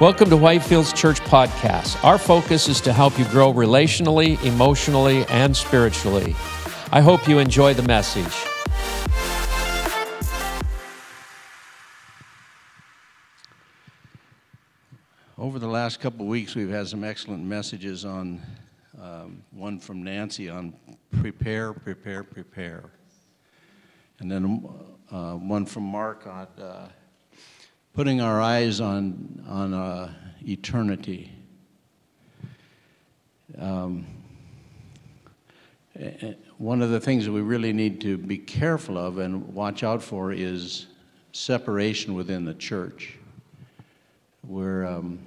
Welcome to Whitefields Church Podcast. Our focus is to help you grow relationally, emotionally, and spiritually. I hope you enjoy the message. Over the last couple of weeks, we've had some excellent messages on um, one from Nancy on prepare, prepare, prepare. And then uh, one from Mark on uh, putting our eyes on, on uh, eternity. Um, one of the things that we really need to be careful of and watch out for is separation within the church. Where um,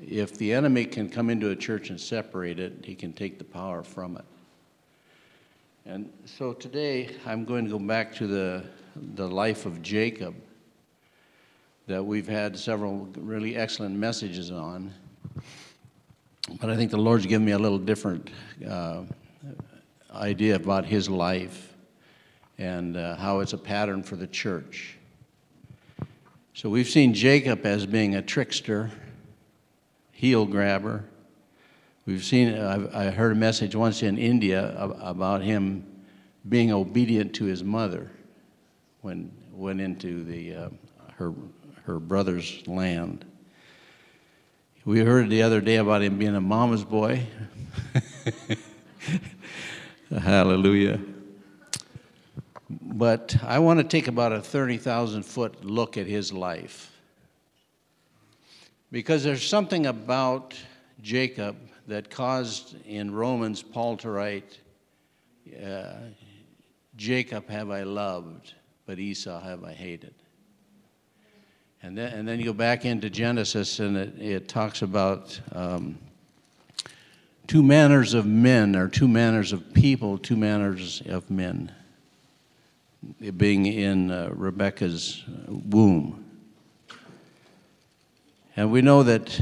if the enemy can come into a church and separate it, he can take the power from it. And so today I'm going to go back to the, the life of Jacob that we've had several really excellent messages on. But I think the Lord's given me a little different uh, idea about his life and uh, how it's a pattern for the church. So we've seen Jacob as being a trickster, heel grabber. We've seen, I've, I heard a message once in India about him being obedient to his mother when went into the, uh, her her brother's land. We heard the other day about him being a mama's boy. Hallelujah. But I want to take about a 30,000 foot look at his life. Because there's something about Jacob that caused in Romans Paul to write, uh, Jacob have I loved, but Esau have I hated. And then, and then you go back into Genesis and it, it talks about um, two manners of men, or two manners of people, two manners of men, being in uh, Rebecca's womb. And we know that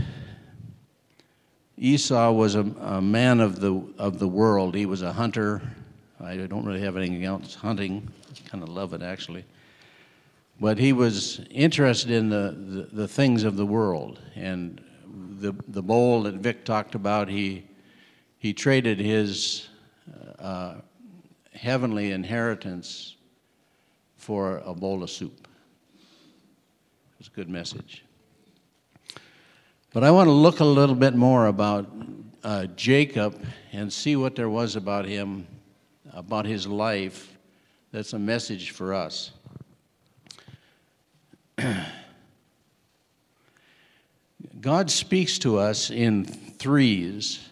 Esau was a, a, man of the, of the world. He was a hunter. I don't really have anything else hunting. I kind of love it, actually. But he was interested in the, the, the, things of the world. And the, the bowl that Vic talked about, he, he traded his uh, heavenly inheritance for a bowl of soup. It was a good message. But I want to look a little bit more about uh, Jacob and see what there was about him, about his life, that's a message for us. God speaks to us in threes.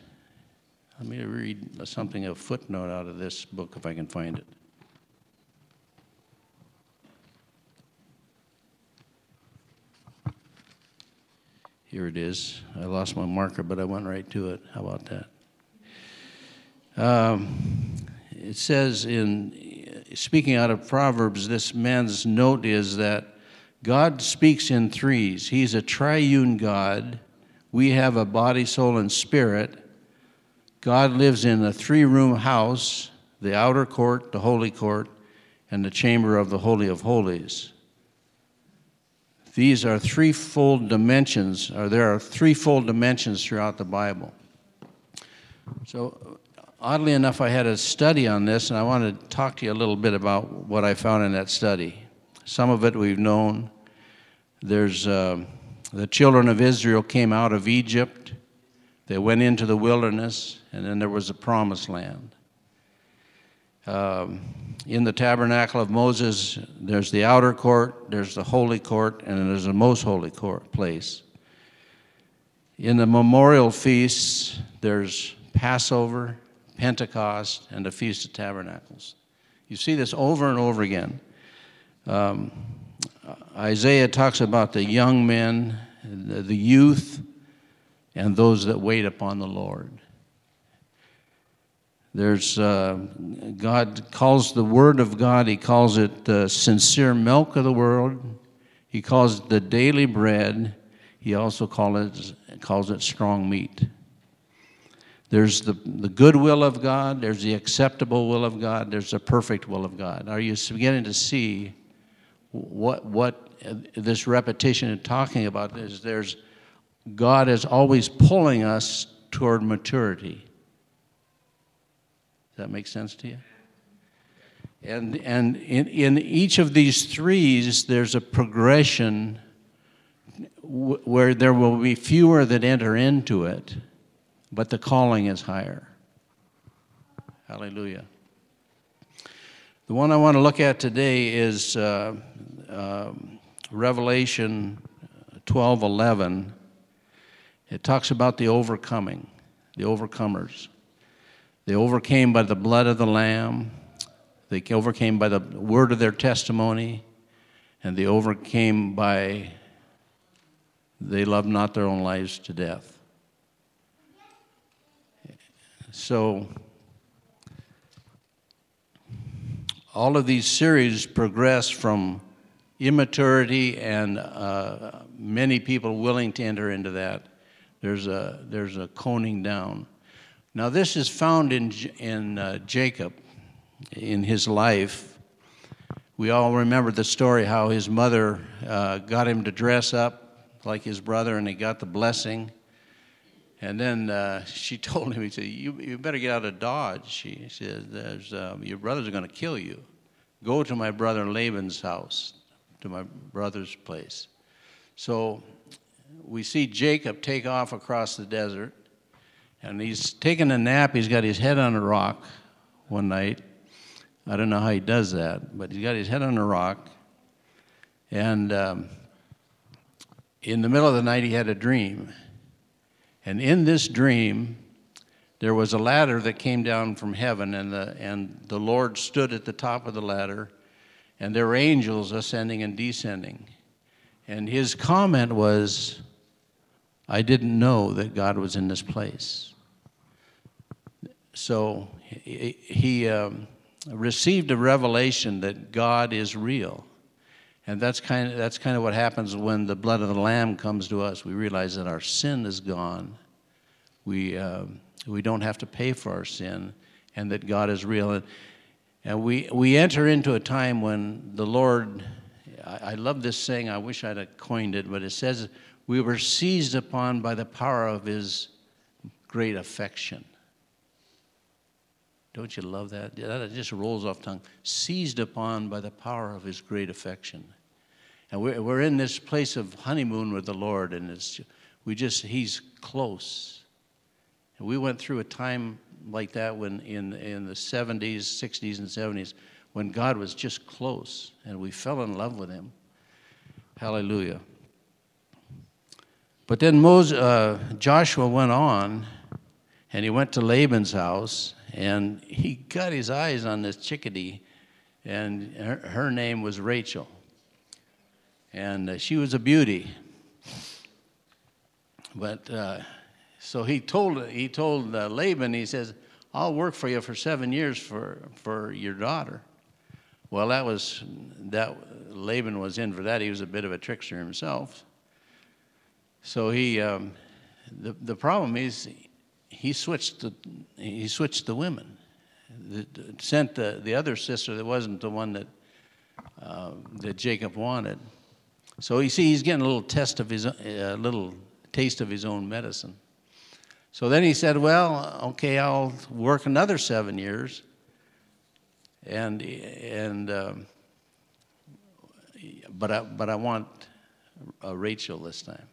Let me read something, a footnote out of this book if I can find it. Here it is. I lost my marker, but I went right to it. How about that? Um, it says in speaking out of Proverbs, this man's note is that God speaks in threes. He's a triune God. We have a body, soul, and spirit. God lives in a three room house the outer court, the holy court, and the chamber of the Holy of Holies. These are threefold dimensions, or there are threefold dimensions throughout the Bible. So, oddly enough, I had a study on this, and I want to talk to you a little bit about what I found in that study. Some of it we've known, there's uh, the children of Israel came out of Egypt, they went into the wilderness, and then there was the promised land. Um, in the tabernacle of Moses, there's the outer court, there's the holy court, and there's the most holy court place. In the memorial feasts, there's Passover, Pentecost, and the Feast of Tabernacles. You see this over and over again. Um, Isaiah talks about the young men, the youth, and those that wait upon the Lord. There's uh, God calls the Word of God, He calls it the sincere milk of the world. He calls it the daily bread. He also call it, calls it strong meat. There's the, the good will of God, there's the acceptable will of God, there's the perfect will of God. Are you beginning to see what, what this repetition and talking about is there's God is always pulling us toward maturity. Does that make sense to you? And, and in, in each of these threes, there's a progression where there will be fewer that enter into it, but the calling is higher. Hallelujah. The one I want to look at today is uh, uh, Revelation 12 11. It talks about the overcoming, the overcomers. They overcame by the blood of the Lamb, they overcame by the word of their testimony, and they overcame by they loved not their own lives to death. So, all of these series progress from immaturity and uh, many people willing to enter into that. There's a, there's a coning down. Now, this is found in, in uh, Jacob in his life. We all remember the story how his mother uh, got him to dress up like his brother and he got the blessing. And then uh, she told him, he said, you, you better get out of Dodge. She said, There's, um, Your brothers are going to kill you. Go to my brother Laban's house, to my brother's place. So we see Jacob take off across the desert and he's taking a nap. He's got his head on a rock one night. I don't know how he does that, but he's got his head on a rock. And um, in the middle of the night, he had a dream. And in this dream, there was a ladder that came down from heaven, and the, and the Lord stood at the top of the ladder, and there were angels ascending and descending. And his comment was, I didn't know that God was in this place so he, he um, received a revelation that God is real. And that's kind, of, that's kind of what happens when the blood of the Lamb comes to us. We realize that our sin is gone. We, uh, we don't have to pay for our sin, and that God is real. And, and we, we enter into a time when the Lord, I, I love this saying, I wish I'd have coined it, but it says, We were seized upon by the power of His great affection. Don't you love that? That just rolls off tongue. Seized upon by the power of his great affection. And we're, in this place of honeymoon with the Lord, and it's, we just, he's close. And we went through a time like that when in, in the 70s, 60s, and 70s when God was just close, and we fell in love with him. Hallelujah. But then Moses, uh, Joshua went on, and he went to Laban's house, and he got his eyes on this chickadee, and her, her name was Rachel. And uh, she was a beauty. But uh, so he told, he told uh, Laban, he says, I'll work for you for seven years for, for your daughter. Well, that was, that Laban was in for that. He was a bit of a trickster himself. So he, um, the, the problem is he switched the, he switched the women. The, sent the, the other sister that wasn't the one that, uh, that Jacob wanted. So you see, he's getting a little test of his, a uh, little taste of his own medicine. So then he said, "Well, okay, I'll work another seven years, and and um, but I but I want a Rachel this time."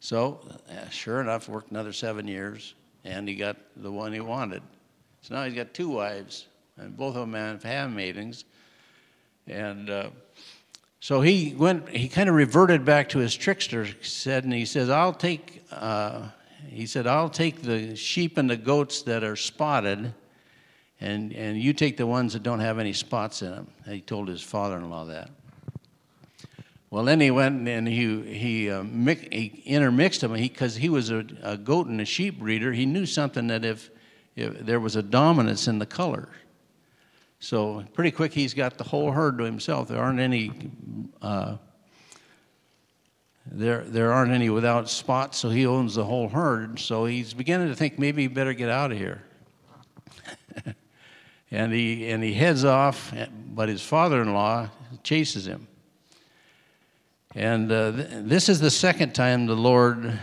So, uh, sure enough, worked another seven years, and he got the one he wanted. So now he's got two wives, and both of them have handmaidens. And uh, so he went, he kind of reverted back to his trickster said, and he says, I'll take, uh, he said, I'll take the sheep and the goats that are spotted, and, and you take the ones that don't have any spots in them. he told his father in law that. Well, then he went and he, he, uh, mix, he intermixed them because he, he, was a, a, goat and a sheep breeder. He knew something that if, if there was a dominance in the color. So pretty quick, he's got the whole herd to himself. There aren't any. Uh, there, there aren't any without spots, so he owns the whole herd. So he's beginning to think maybe he better get out of here. and he and he heads off, but his father-in-law chases him. And uh, th- this is the second time the Lord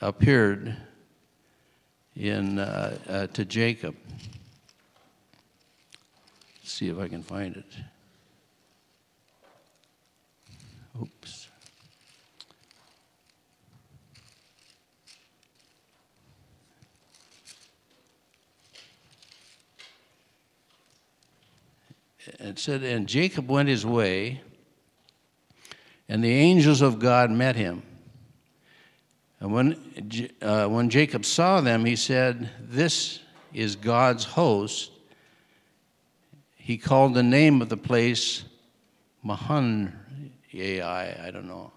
appeared in, uh, uh, to Jacob. See if I can find it. Oops. It said, And Jacob went his way, and the angels of God met him. And when, uh, when Jacob saw them, he said, This is God's host. He called the name of the place Mahan, I don't know,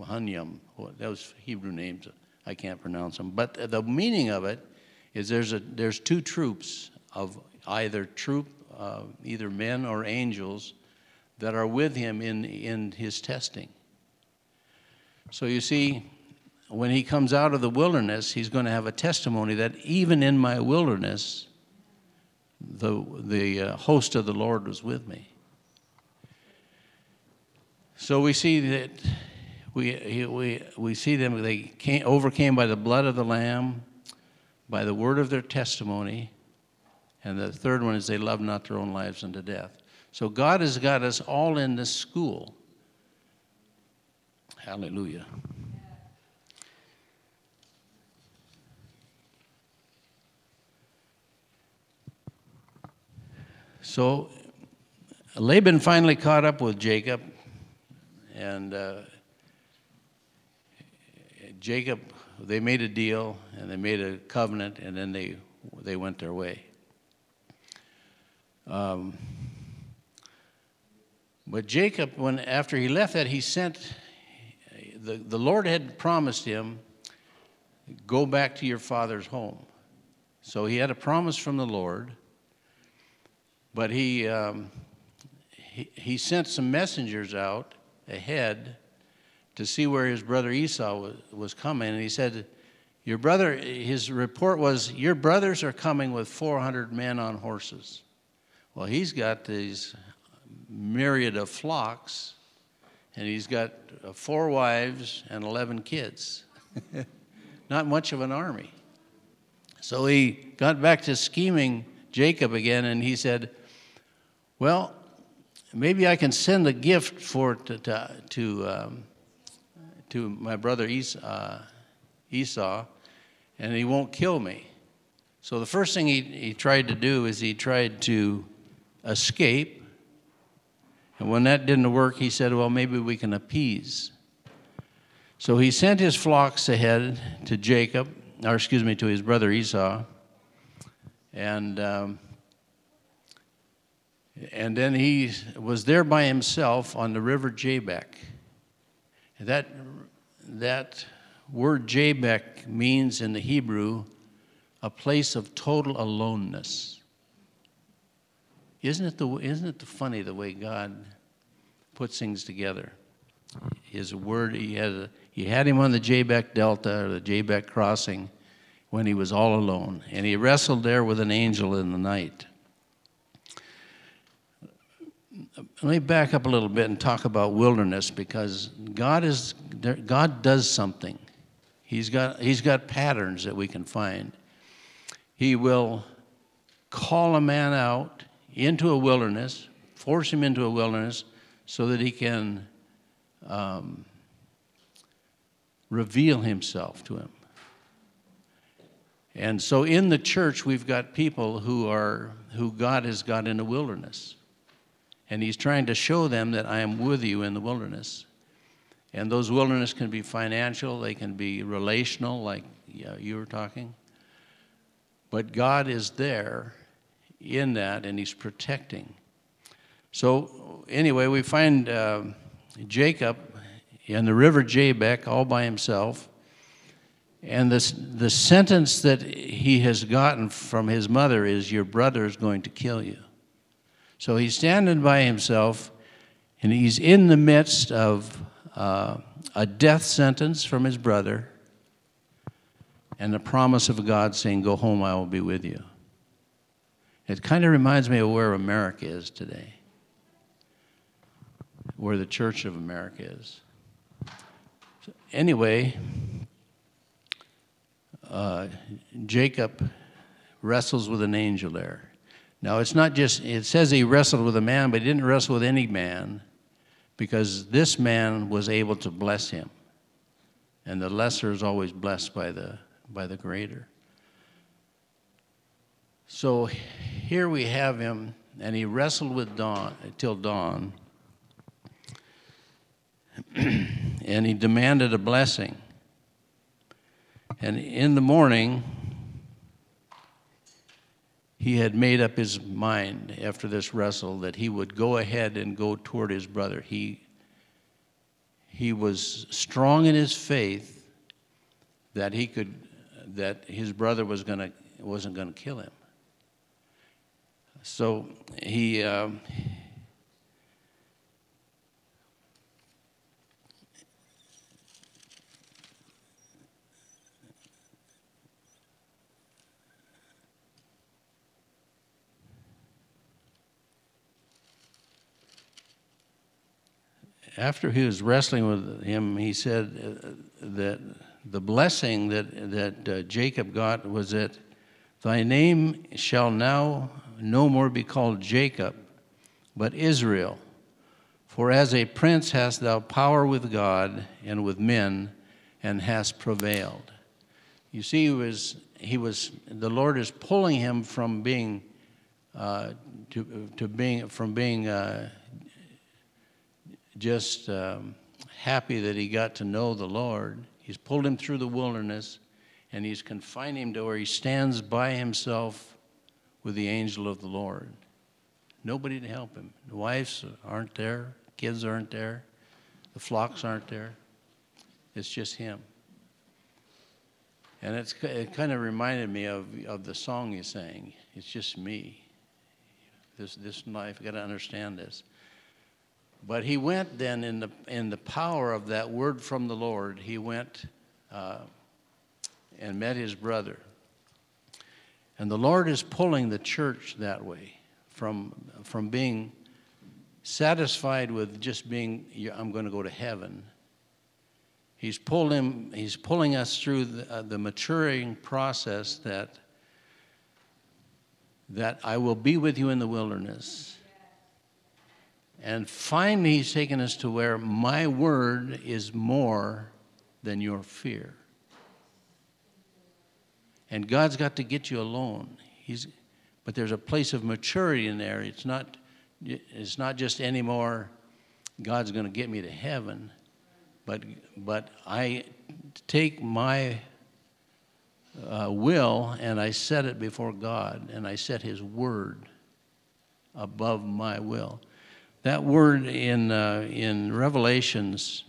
Mahanyam. Those Hebrew names, I can't pronounce them. But the meaning of it is there's, a, there's two troops of either troop, uh, either men or angels, that are with him in, in his testing. So you see, when he comes out of the wilderness, he's going to have a testimony that even in my wilderness, the, the uh, host of the Lord was with me. So we see that we, we, we see them, they came, overcame by the blood of the Lamb, by the word of their testimony, and the third one is they love not their own lives unto death. So God has got us all in this school. Hallelujah. So Laban finally caught up with Jacob, and uh, Jacob, they made a deal and they made a covenant, and then they, they went their way. Um, but Jacob, when after he left that, he sent the, the Lord had promised him, go back to your father's home. So he had a promise from the Lord but he, um, he, he sent some messengers out ahead to see where his brother Esau was, was coming. And he said, Your brother, his report was, Your brothers are coming with 400 men on horses. Well, he's got these myriad of flocks, and he's got uh, four wives and 11 kids. Not much of an army. So he got back to scheming Jacob again, and he said, well, maybe I can send a gift for to to to, um, to my brother Esau, uh, Esau, and he won't kill me. So the first thing he, he tried to do is he tried to escape. And when that didn't work, he said, Well, maybe we can appease. So he sent his flocks ahead to Jacob, or excuse me, to his brother Esau. And um, and then he was there by himself on the river Jabbok. That, that word Jabbok means in the Hebrew a place of total aloneness. Isn't it, the, isn't it the funny the way God puts things together? His word, he had, he had him on the Jabbok Delta or the Jabbok crossing when he was all alone. And he wrestled there with an angel in the night let me back up a little bit and talk about wilderness because God is God does something. He's got he's got patterns that we can find. He will call a man out into a wilderness, force him into a wilderness, so that he can um, reveal himself to him. And so in the church, we've got people who are who God has got in the wilderness. And he's trying to show them that I am with you in the wilderness. And those wilderness can be financial, they can be relational, like you were talking. But God is there in that, and He's protecting. So, anyway, we find uh, Jacob in the river Jabbok all by himself. And this, the sentence that he has gotten from his mother is, Your brother is going to kill you. So he's standing by himself, and he's in the midst of uh, a death sentence from his brother and the promise of God saying, Go home, I will be with you. It kind of reminds me of where America is today, where the Church of America is. So anyway, uh, Jacob wrestles with an angel there. Now, it's not just, it says he wrestled with a man, but he didn't wrestle with any man because this man was able to bless him. And the lesser is always blessed by the, by the greater. So here we have him, and he wrestled with dawn till dawn, and he demanded a blessing. And in the morning, he had made up his mind after this wrestle that he would go ahead and go toward his brother. He, he was strong in his faith that he could that his brother was gonna wasn't going to kill him. So he. Um, after he was wrestling with him, he said uh, that the blessing that, that uh, Jacob got was that thy name shall now no more be called Jacob, but Israel. For as a prince hast thou power with God and with men, and hast prevailed. You see, he was, he was the Lord is pulling him from being, uh, to, to being from being uh, just um, happy that he got to know the Lord. He's pulled him through the wilderness and he's confined him to where he stands by himself with the angel of the Lord. Nobody to help him. The wives aren't there, kids aren't there, the flocks aren't there. It's just him. And it's, it kind of reminded me of, of the song he sang. It's just me. This, this life, got to understand this. But he went then in the, in the power of that word from the Lord, he went uh, and met his brother. And the Lord is pulling the church that way from, from being satisfied with just being, I'm going to go to heaven. He's, pulled him, he's pulling us through the, uh, the maturing process that, that I will be with you in the wilderness and finally, he's taken us to where my word is more than your fear. And God's got to get you alone. He's, but there's a place of maturity in there. It's not, it's not just anymore, God's going to get me to heaven, but, but I take my uh, will and I set it before God, and I set His word above my will. That word in, uh, in Revelations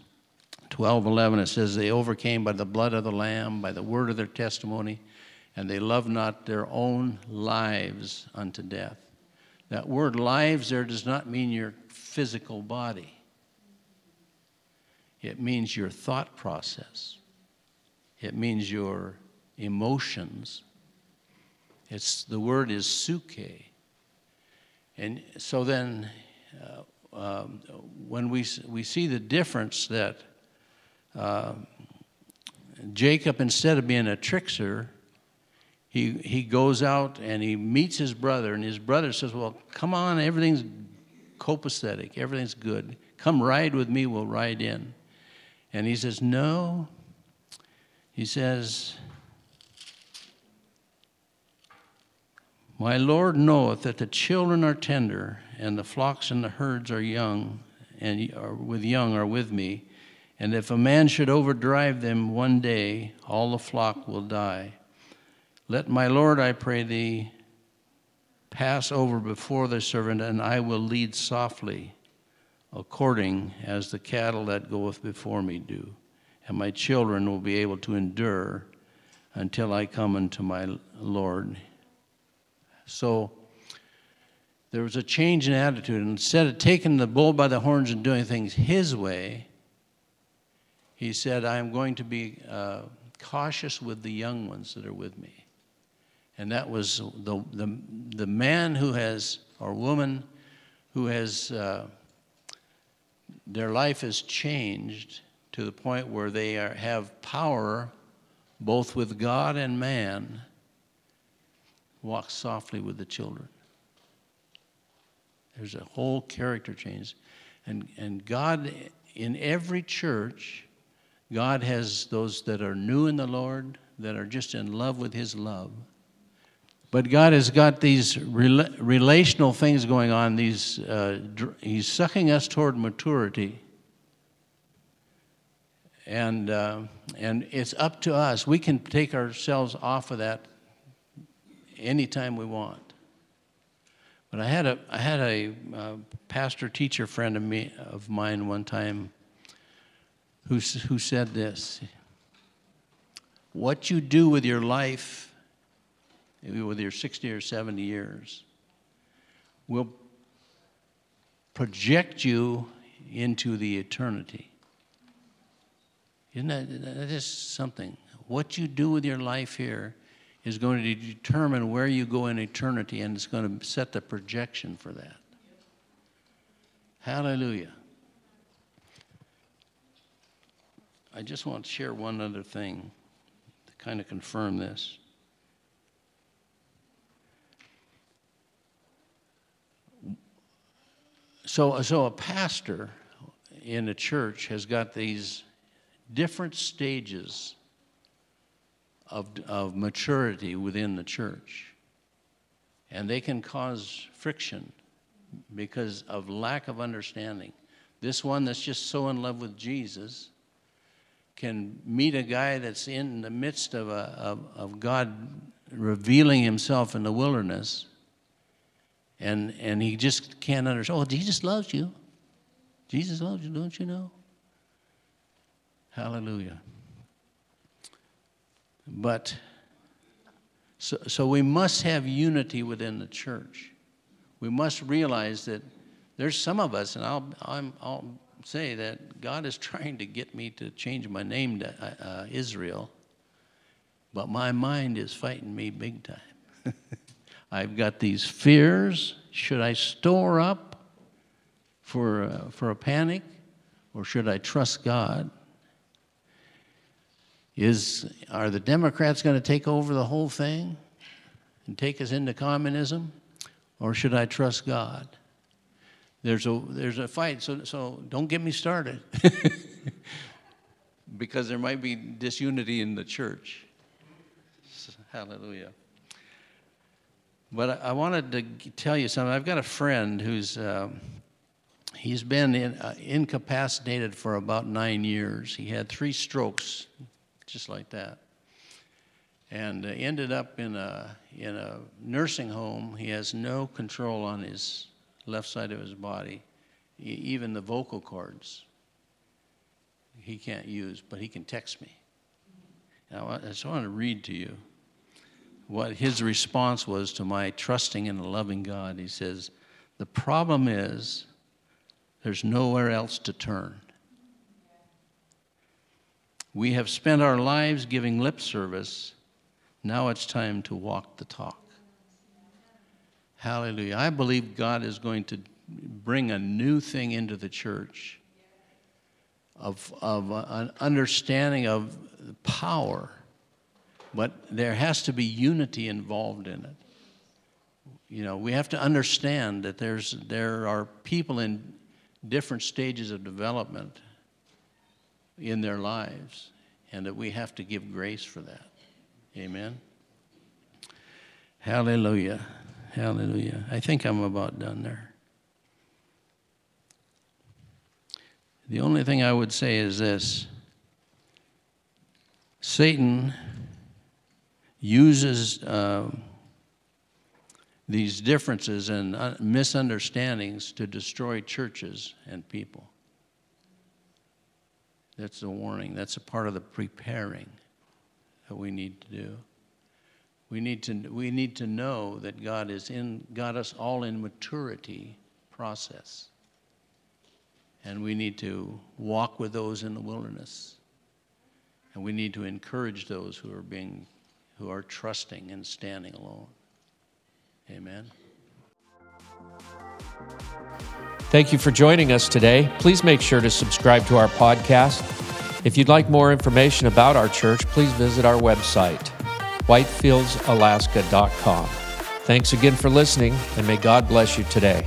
12 11, it says, They overcame by the blood of the Lamb, by the word of their testimony, and they loved not their own lives unto death. That word lives there does not mean your physical body, it means your thought process, it means your emotions. It's, the word is suke. And so then um, when we, we see the difference that uh, Jacob, instead of being a trickster, he, he goes out and he meets his brother, and his brother says, Well, come on, everything's copacetic, everything's good. Come ride with me, we'll ride in. And he says, No. He says, My Lord knoweth that the children are tender, and the flocks and the herds are young, and are with young are with me. And if a man should overdrive them one day, all the flock will die. Let my Lord, I pray thee, pass over before the servant, and I will lead softly, according as the cattle that goeth before me do. And my children will be able to endure until I come unto my Lord. So there was a change in attitude. Instead of taking the bull by the horns and doing things his way, he said, I am going to be uh, cautious with the young ones that are with me. And that was the, the, the man who has, or woman who has, uh, their life has changed to the point where they are, have power both with God and man, walk softly with the children. There's a whole character change. And, and God, in every church, God has those that are new in the Lord, that are just in love with His love. But God has got these rela- relational things going on. These, uh, dr- he's sucking us toward maturity. And, uh, and it's up to us. We can take ourselves off of that anytime we want. But I had a, I had a uh, pastor teacher friend of, me, of mine one time who, who said this What you do with your life, with your 60 or 70 years, will project you into the eternity. Isn't that, that is something? What you do with your life here is going to determine where you go in eternity, and it's going to set the projection for that. Hallelujah. I just want to share one other thing to kind of confirm this. So, so a pastor in a church has got these different stages of, of maturity within the church. And they can cause friction because of lack of understanding. This one that's just so in love with Jesus can meet a guy that's in the midst of, a, of, of God revealing himself in the wilderness, and, and he just can't understand. Oh, Jesus loves you. Jesus loves you, don't you know? Hallelujah. But so, so we must have unity within the church. We must realize that there's some of us, and I'll, i will say that God is trying to get me to change my name to uh, uh Israel, but my mind is fighting me big time. I've got these fears. Should I store up for, uh, for a panic, or should I trust God? Is, are the Democrats going to take over the whole thing and take us into communism? Or should I trust God? There's a, there's a fight, so, so don't get me started. because there might be disunity in the church. Hallelujah. But I, I wanted to tell you something. I've got a friend who's. Um, he's been in, uh, incapacitated for about nine years. He had three strokes just like that. And uh, ended up in a, in a nursing home. He has no control on his left side of his body, even the vocal cords. He can't use, but he can text me. Now, I just want to read to you what his response was to my trusting in a loving God. He says, The problem is there's nowhere else to turn. We have spent our lives giving lip service. Now it's time to walk the talk. Hallelujah. I believe God is going to bring a new thing into the church of, of an understanding of power, but there has to be unity involved in it. You know, we have to understand that there's, there are people in different stages of development in their lives, and that we have to give grace for that. Amen. Hallelujah. Hallelujah. I think I'm about done there. The only thing I would say is this Satan uses uh, these differences and uh, misunderstandings to destroy churches and people. That's the warning. That's a part of the preparing that we need to do. We need to, we need to know that God is in, got us all in maturity process. And we need to walk with those in the wilderness. And we need to encourage those who are being, who are trusting and standing alone. Amen. Thank you for joining us today. Please make sure to subscribe to our podcast. If you'd like more information about our church, please visit our website, whitefieldsalaska.com. Thanks again for listening, and may God bless you today.